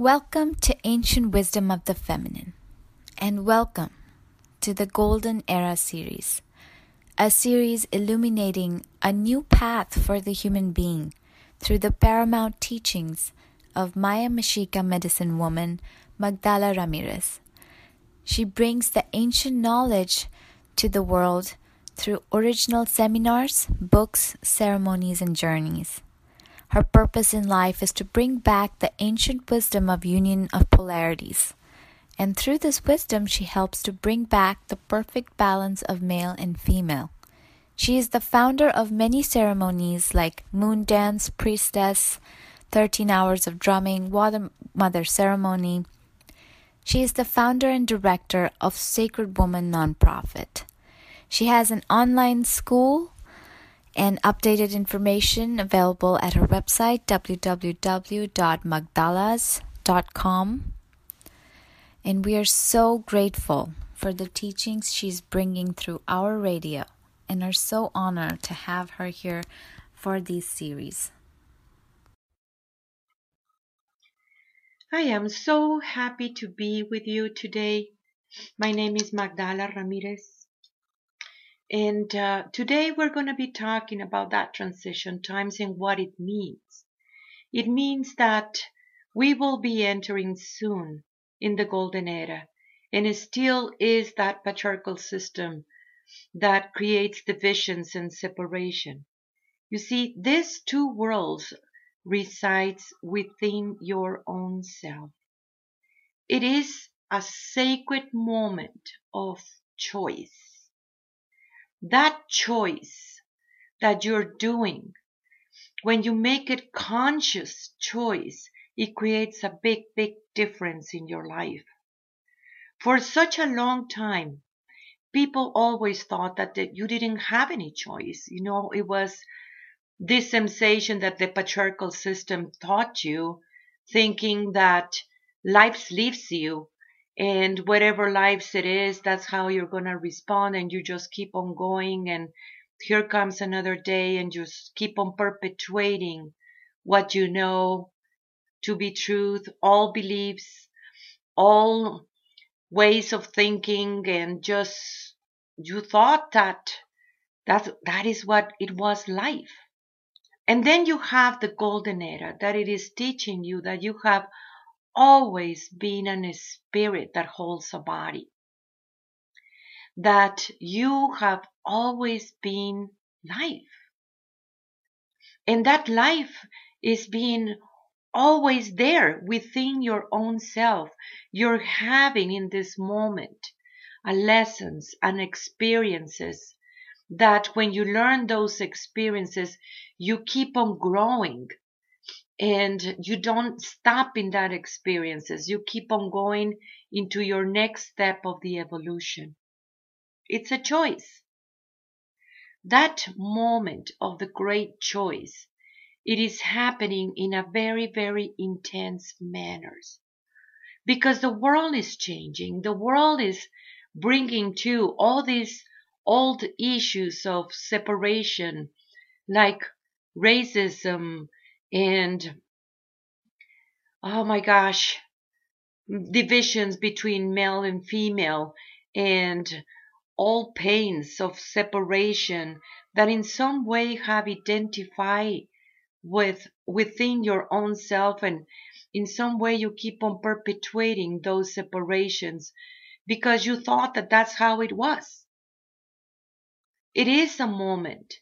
Welcome to Ancient Wisdom of the Feminine, and welcome to the Golden Era series, a series illuminating a new path for the human being through the paramount teachings of Maya Mexica medicine woman Magdala Ramirez. She brings the ancient knowledge to the world through original seminars, books, ceremonies, and journeys. Her purpose in life is to bring back the ancient wisdom of union of polarities. And through this wisdom, she helps to bring back the perfect balance of male and female. She is the founder of many ceremonies like Moon Dance, Priestess, 13 Hours of Drumming, Water Mother Ceremony. She is the founder and director of Sacred Woman Nonprofit. She has an online school and updated information available at her website www.magdalas.com. And we are so grateful for the teachings she's bringing through our radio and are so honored to have her here for this series. I am so happy to be with you today. My name is Magdala Ramirez. And uh, today we're going to be talking about that transition times and what it means. It means that we will be entering soon in the golden era, and it still is that patriarchal system that creates divisions and separation. You see, these two worlds resides within your own self. It is a sacred moment of choice. That choice that you're doing, when you make it conscious choice, it creates a big, big difference in your life. For such a long time, people always thought that, that you didn't have any choice. You know, it was this sensation that the patriarchal system taught you, thinking that life leaves you and whatever lives it is, that's how you're going to respond and you just keep on going and here comes another day and just keep on perpetuating what you know to be truth, all beliefs, all ways of thinking and just you thought that that that is what it was life. And then you have the golden era that it is teaching you that you have always been a spirit that holds a body. That you have always been life. And that life is being always there within your own self. You're having in this moment a lessons and experiences that when you learn those experiences, you keep on growing and you don't stop in that experiences. You keep on going into your next step of the evolution. It's a choice. That moment of the great choice it is happening in a very, very intense manners. Because the world is changing. The world is bringing to all these old issues of separation, like racism and, oh my gosh, divisions between male and female and all pains of separation that in some way have identified with within your own self. And in some way you keep on perpetuating those separations because you thought that that's how it was. It is a moment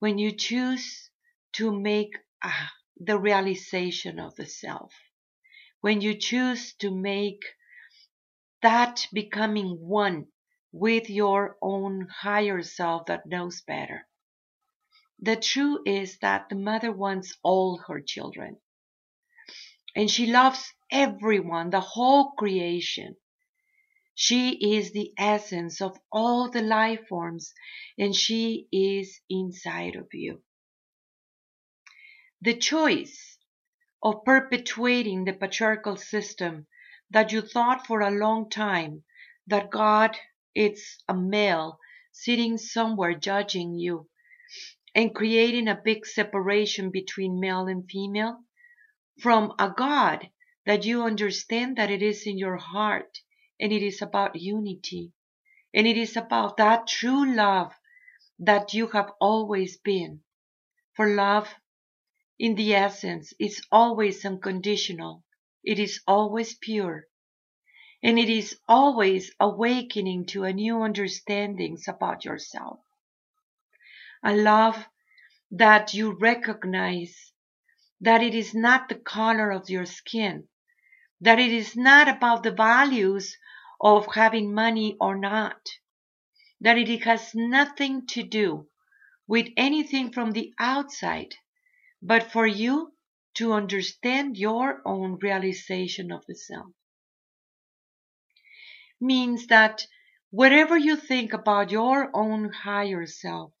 when you choose to make uh, the realization of the self when you choose to make that becoming one with your own higher self that knows better the truth is that the mother wants all her children. And she loves everyone, the whole creation. She is the essence of all the life forms, and she is inside of you. The choice of perpetuating the patriarchal system that you thought for a long time that God is a male sitting somewhere judging you and creating a big separation between male and female from a God that you understand that it is in your heart and it is about unity and it is about that true love that you have always been. For love, in the essence, is always unconditional. It is always pure. And it is always awakening to a new understandings about yourself. A love that you recognize that it is not the color of your skin, that it is not about the values of having money or not, that it has nothing to do with anything from the outside, but for you to understand your own realization of the self. Means that whatever you think about your own higher self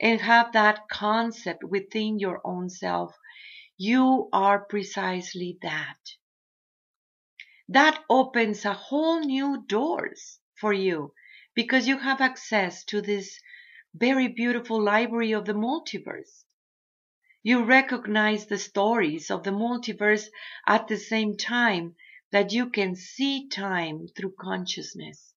and have that concept within your own self, you are precisely that. That opens a whole new doors for you because you have access to this very beautiful library of the multiverse. You recognize the stories of the multiverse at the same time that you can see time through consciousness.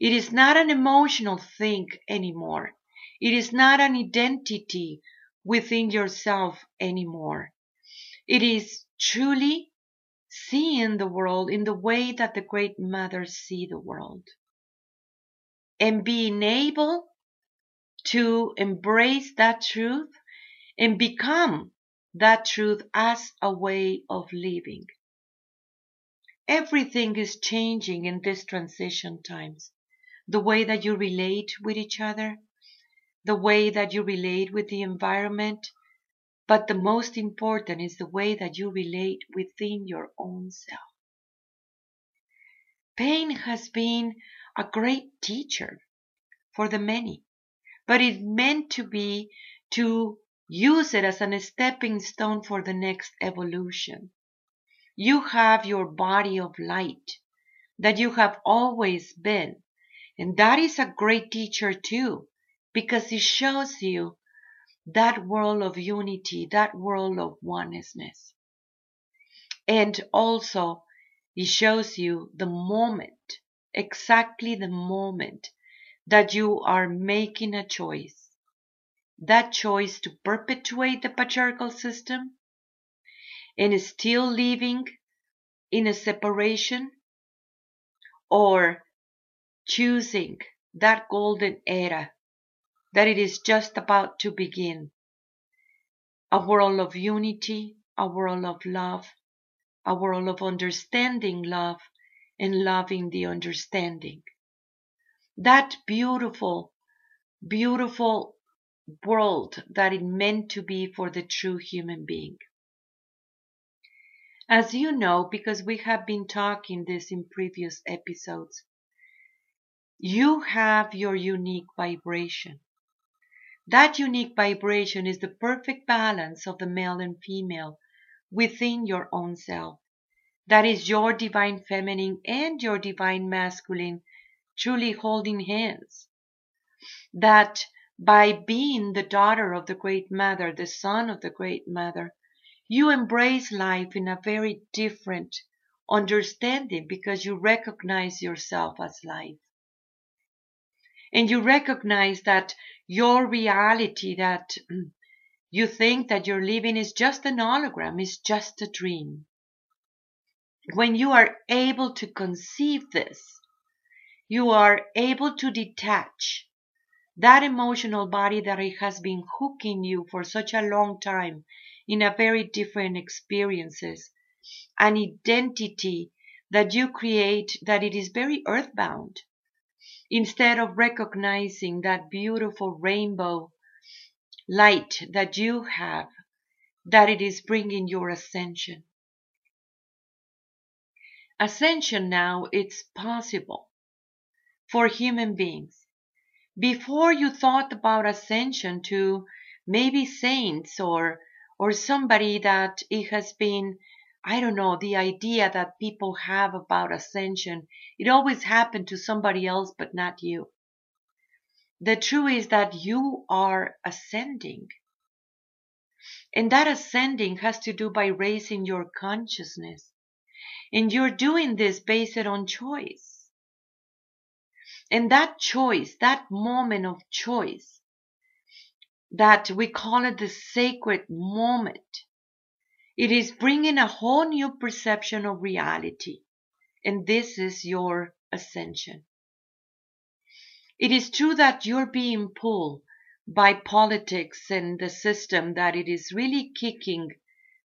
It is not an emotional thing anymore. It is not an identity within yourself anymore. It is truly seeing the world in the way that the great mothers see the world. And being able to embrace that truth and become that truth as a way of living. Everything is changing in these transition times. The way that you relate with each other, the way that you relate with the environment, but the most important is the way that you relate within your own self. Pain has been a great teacher for the many, but it meant to be to use it as a stepping stone for the next evolution. You have your body of light that you have always been, and that is a great teacher too, because it shows you that world of unity, that world of oneness. And also, it shows you the moment, exactly the moment that you are making a choice. That choice to perpetuate the patriarchal system and still living in a separation or choosing that golden era that it is just about to begin. A world of unity, a world of love, a world of understanding love and loving the understanding. That beautiful, beautiful world that it meant to be for the true human being. As you know, because we have been talking this in previous episodes, you have your unique vibration. That unique vibration is the perfect balance of the male and female within your own self. That is your divine feminine and your divine masculine truly holding hands. That by being the daughter of the Great Mother, the son of the Great Mother, you embrace life in a very different understanding because you recognize yourself as life and you recognize that your reality that you think that you're living is just an hologram, is just a dream. When you are able to conceive this, you are able to detach that emotional body that it has been hooking you for such a long time in a very different experiences, an identity that you create that it is very earthbound instead of recognizing that beautiful rainbow light that you have, that it is bringing your ascension. Ascension now, it's possible for human beings. Before you thought about ascension to maybe saints or or somebody that it has been I don't know, the idea that people have about ascension. It always happened to somebody else, but not you. The truth is that you are ascending. And that ascending has to do by raising your consciousness. And you're doing this based on choice. And that choice, that moment of choice, that we call it the sacred moment, it is bringing a whole new perception of reality. And this is your ascension. It is true that you're being pulled by politics and the system that it is really kicking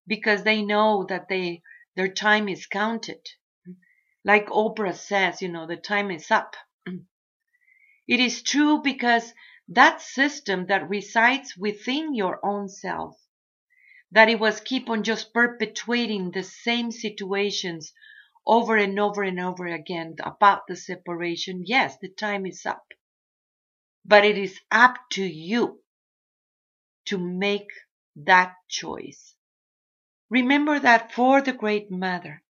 because they know that they their time is counted. Like Oprah says, you know, the time is up. It is true because that system that resides within your own self, that it was keep on just perpetuating the same situations over and over and over again about the separation. Yes, the time is up. But it is up to you to make that choice. Remember that for the Great Mother,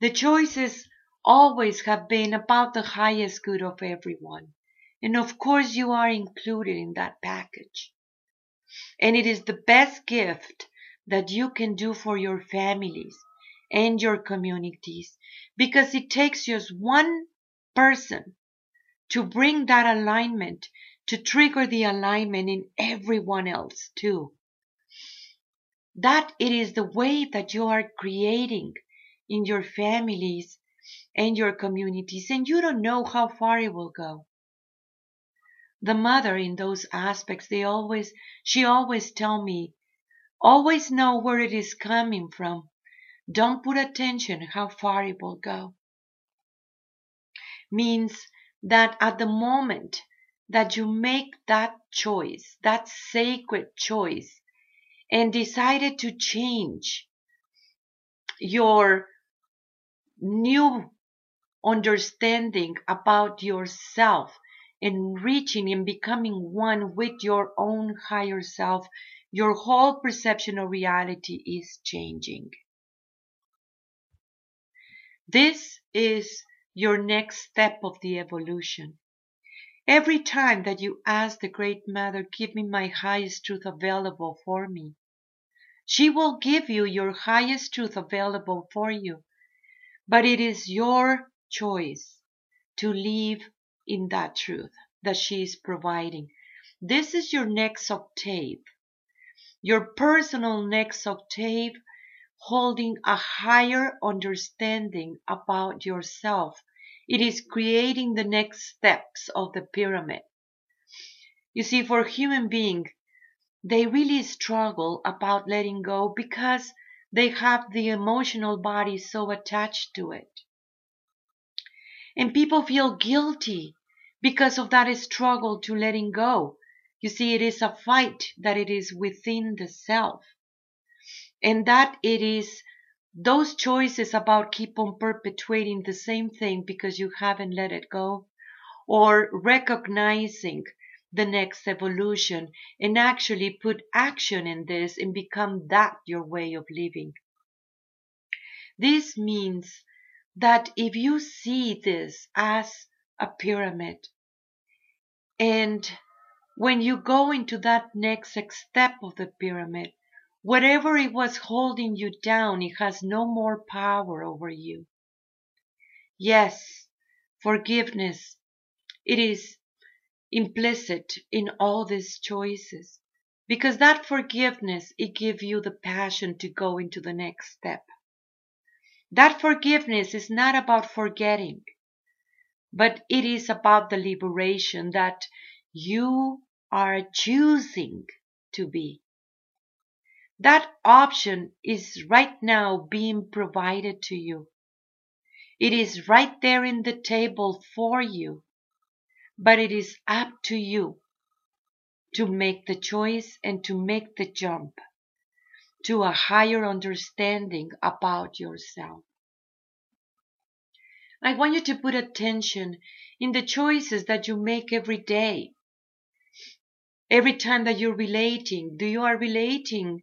the choices always have been about the highest good of everyone. And of course, you are included in that package. And it is the best gift that you can do for your families and your communities because it takes just one person to bring that alignment, to trigger the alignment in everyone else too. That it is the way that you are creating in your families and your communities, and you don't know how far it will go. The mother in those aspects, they always, she always tell me, always know where it is coming from. Don't put attention how far it will go. Means that at the moment that you make that choice, that sacred choice, and decided to change your new understanding about yourself and reaching and becoming one with your own higher self, your whole perception of reality is changing. This is your next step of the evolution. Every time that you ask the Great Mother, give me my highest truth available for me, she will give you your highest truth available for you. But it is your choice to live in that truth that she is providing. This is your next octave, your personal next octave, holding a higher understanding about yourself it is creating the next steps of the pyramid. You see, for human beings, they really struggle about letting go because they have the emotional body so attached to it. And people feel guilty because of that struggle to letting go. You see, it is a fight that it is within the self. And that it is those choices about keep on perpetuating the same thing because you haven't let it go or recognizing the next evolution and actually put action in this and become that your way of living. This means that if you see this as a pyramid and when you go into that next step of the pyramid, Whatever it was holding you down, it has no more power over you. Yes, forgiveness, it is implicit in all these choices because that forgiveness, it gives you the passion to go into the next step. That forgiveness is not about forgetting, but it is about the liberation that you are choosing to be. That option is right now being provided to you. It is right there in the table for you, but it is up to you to make the choice and to make the jump to a higher understanding about yourself. I want you to put attention in the choices that you make every day. Every time that you're relating, do you are relating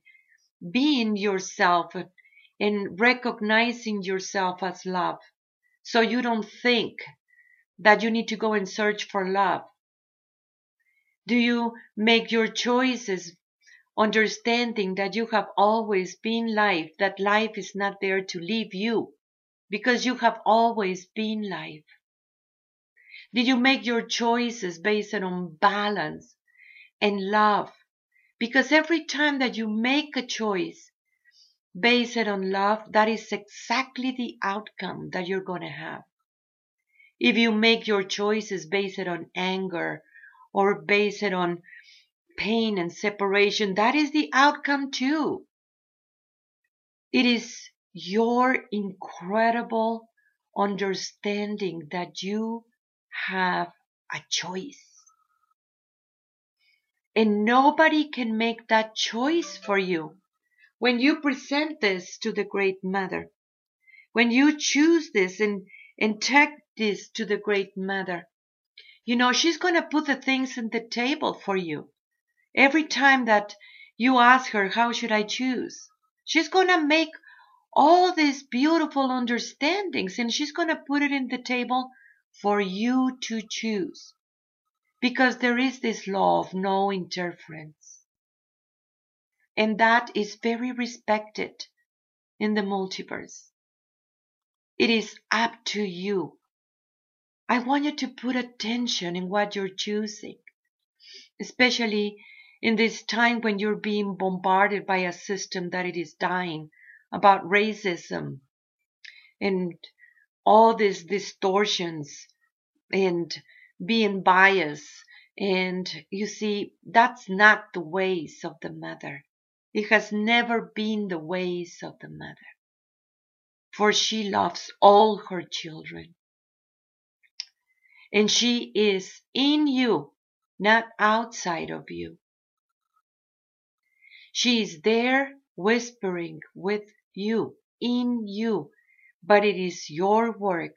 being yourself and recognizing yourself as love. So you don't think that you need to go and search for love. Do you make your choices understanding that you have always been life, that life is not there to leave you, because you have always been life? Did you make your choices based on balance and love? Because every time that you make a choice based on love, that is exactly the outcome that you're going to have. If you make your choices based on anger or based on pain and separation, that is the outcome too. It is your incredible understanding that you have a choice. And nobody can make that choice for you. When you present this to the Great Mother, when you choose this and, and take this to the Great Mother, you know, she's going to put the things on the table for you. Every time that you ask her, how should I choose? She's going to make all these beautiful understandings and she's going to put it in the table for you to choose. Because there is this law of no interference. And that is very respected in the multiverse. It is up to you. I want you to put attention in what you're choosing, especially in this time when you're being bombarded by a system that it is dying about racism and all these distortions and being biased. And you see, that's not the ways of the mother. It has never been the ways of the mother. For she loves all her children. And she is in you, not outside of you. She is there whispering with you, in you, but it is your work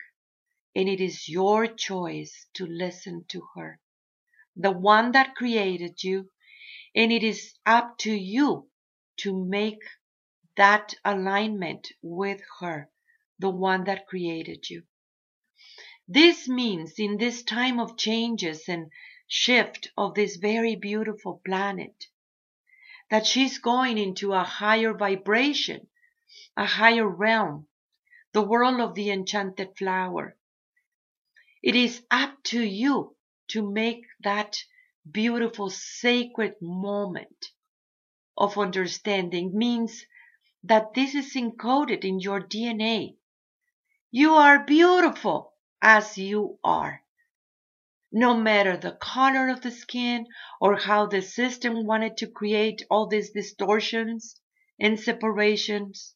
and it is your choice to listen to her, the one that created you, and it is up to you to make that alignment with her, the one that created you. This means in this time of changes and shift of this very beautiful planet, that she's going into a higher vibration, a higher realm, the world of the enchanted flower. It is up to you to make that beautiful sacred moment of understanding means that this is encoded in your DNA. You are beautiful as you are no matter the color of the skin or how the system wanted to create all these distortions and separations.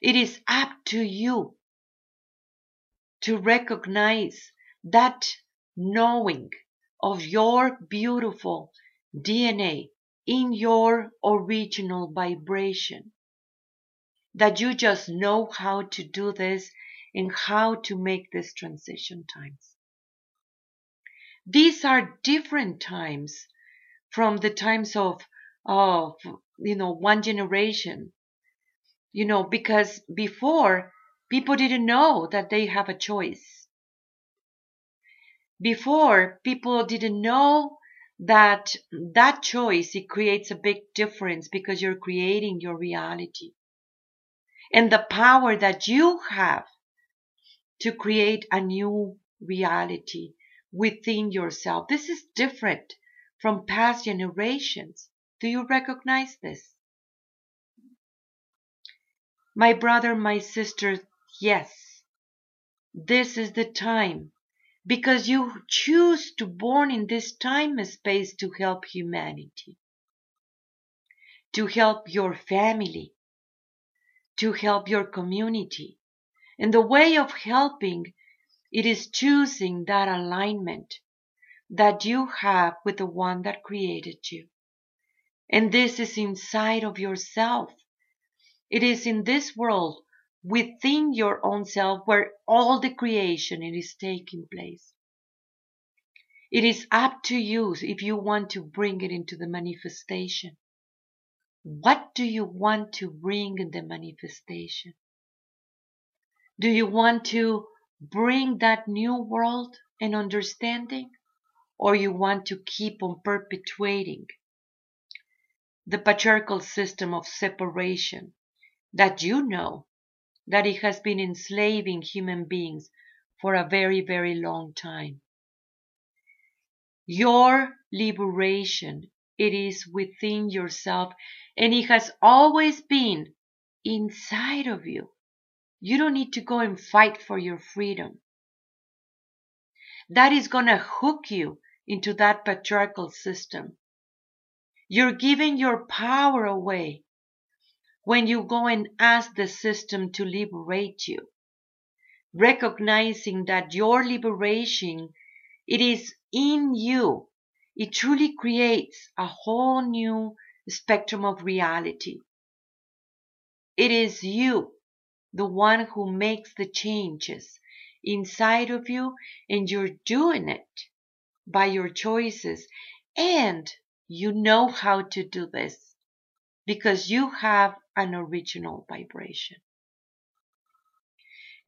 It is up to you to recognize that knowing of your beautiful DNA in your original vibration. That you just know how to do this and how to make this transition times. These are different times from the times of, of, you know, one generation. You know, because before people didn't know that they have a choice. Before people didn't know that that choice, it creates a big difference because you're creating your reality. And the power that you have to create a new reality within yourself. This is different from past generations. Do you recognize this? My brother, my sister, yes, this is the time because you choose to born in this time and space to help humanity, to help your family, to help your community. And the way of helping it is choosing that alignment that you have with the one that created you. And this is inside of yourself. It is in this world within your own self where all the creation is taking place. It is up to you if you want to bring it into the manifestation. What do you want to bring in the manifestation? Do you want to bring that new world and understanding, or you want to keep on perpetuating the patriarchal system of separation that you know that it has been enslaving human beings for a very, very long time. Your liberation, it is within yourself and it has always been inside of you. You don't need to go and fight for your freedom. That is going to hook you into that patriarchal system. You're giving your power away when you go and ask the system to liberate you. Recognizing that your liberation, it is in you. It truly creates a whole new spectrum of reality. It is you, the one who makes the changes inside of you, and you're doing it by your choices. And you know how to do this because you have an original vibration.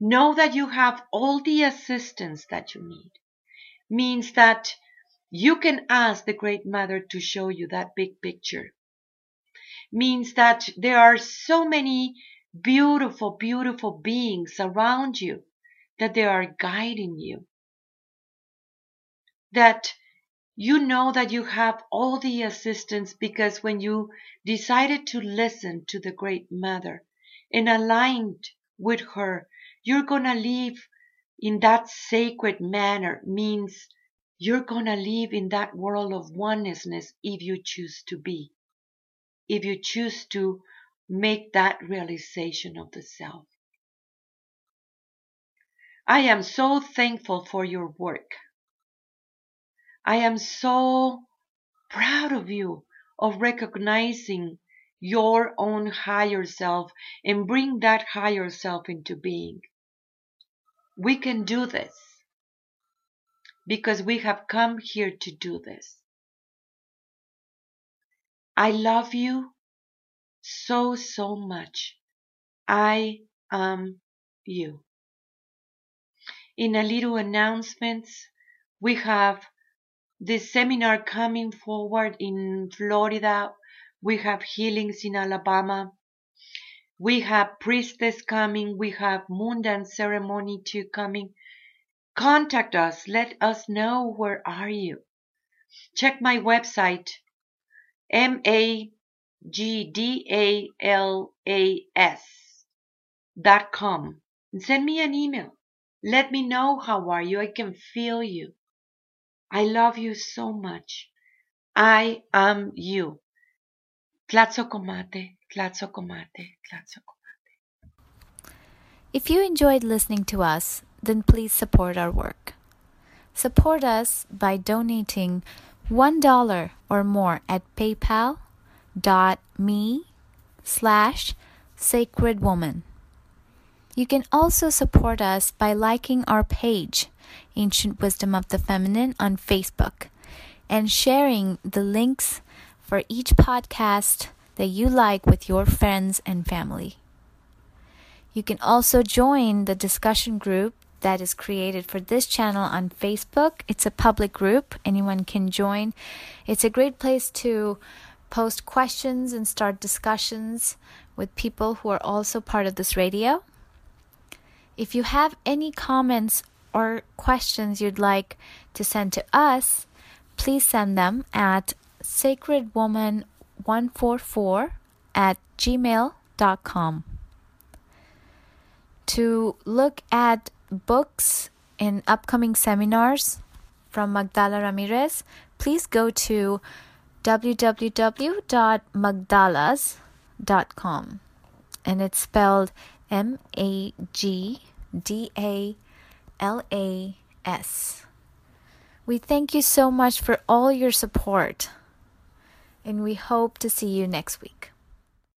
Know that you have all the assistance that you need. Means that you can ask the Great Mother to show you that big picture. Means that there are so many beautiful, beautiful beings around you that they are guiding you. That you know that you have all the assistance because when you decided to listen to the Great Mother and aligned with her, you're gonna live in that sacred manner means you're gonna live in that world of oneness if you choose to be. If you choose to make that realization of the self. I am so thankful for your work. I am so proud of you of recognizing your own higher self and bring that higher self into being. We can do this because we have come here to do this. I love you so, so much. I am you. In a little announcements, we have this seminar coming forward in Florida. We have healings in Alabama. We have priestess coming. We have moon dance ceremony too coming. Contact us. Let us know where are you. Check my website, M-A-G-D-A-L-A-S dot com. And send me an email. Let me know how are you. I can feel you. I love you so much. I am you. Tlatzocomate, Tlatzocomate, Tlatzocomate. If you enjoyed listening to us, then please support our work. Support us by donating $1 or more at paypal.me slash sacred woman. You can also support us by liking our page Ancient Wisdom of the Feminine on Facebook and sharing the links for each podcast that you like with your friends and family. You can also join the discussion group that is created for this channel on Facebook. It's a public group, anyone can join. It's a great place to post questions and start discussions with people who are also part of this radio. If you have any comments or questions you'd like to send to us, please send them at sacredwoman144 at gmail.com. To look at books and upcoming seminars from Magdala Ramirez, please go to www.magdalas.com and it's spelled M A G D A L A S. We thank you so much for all your support, and we hope to see you next week.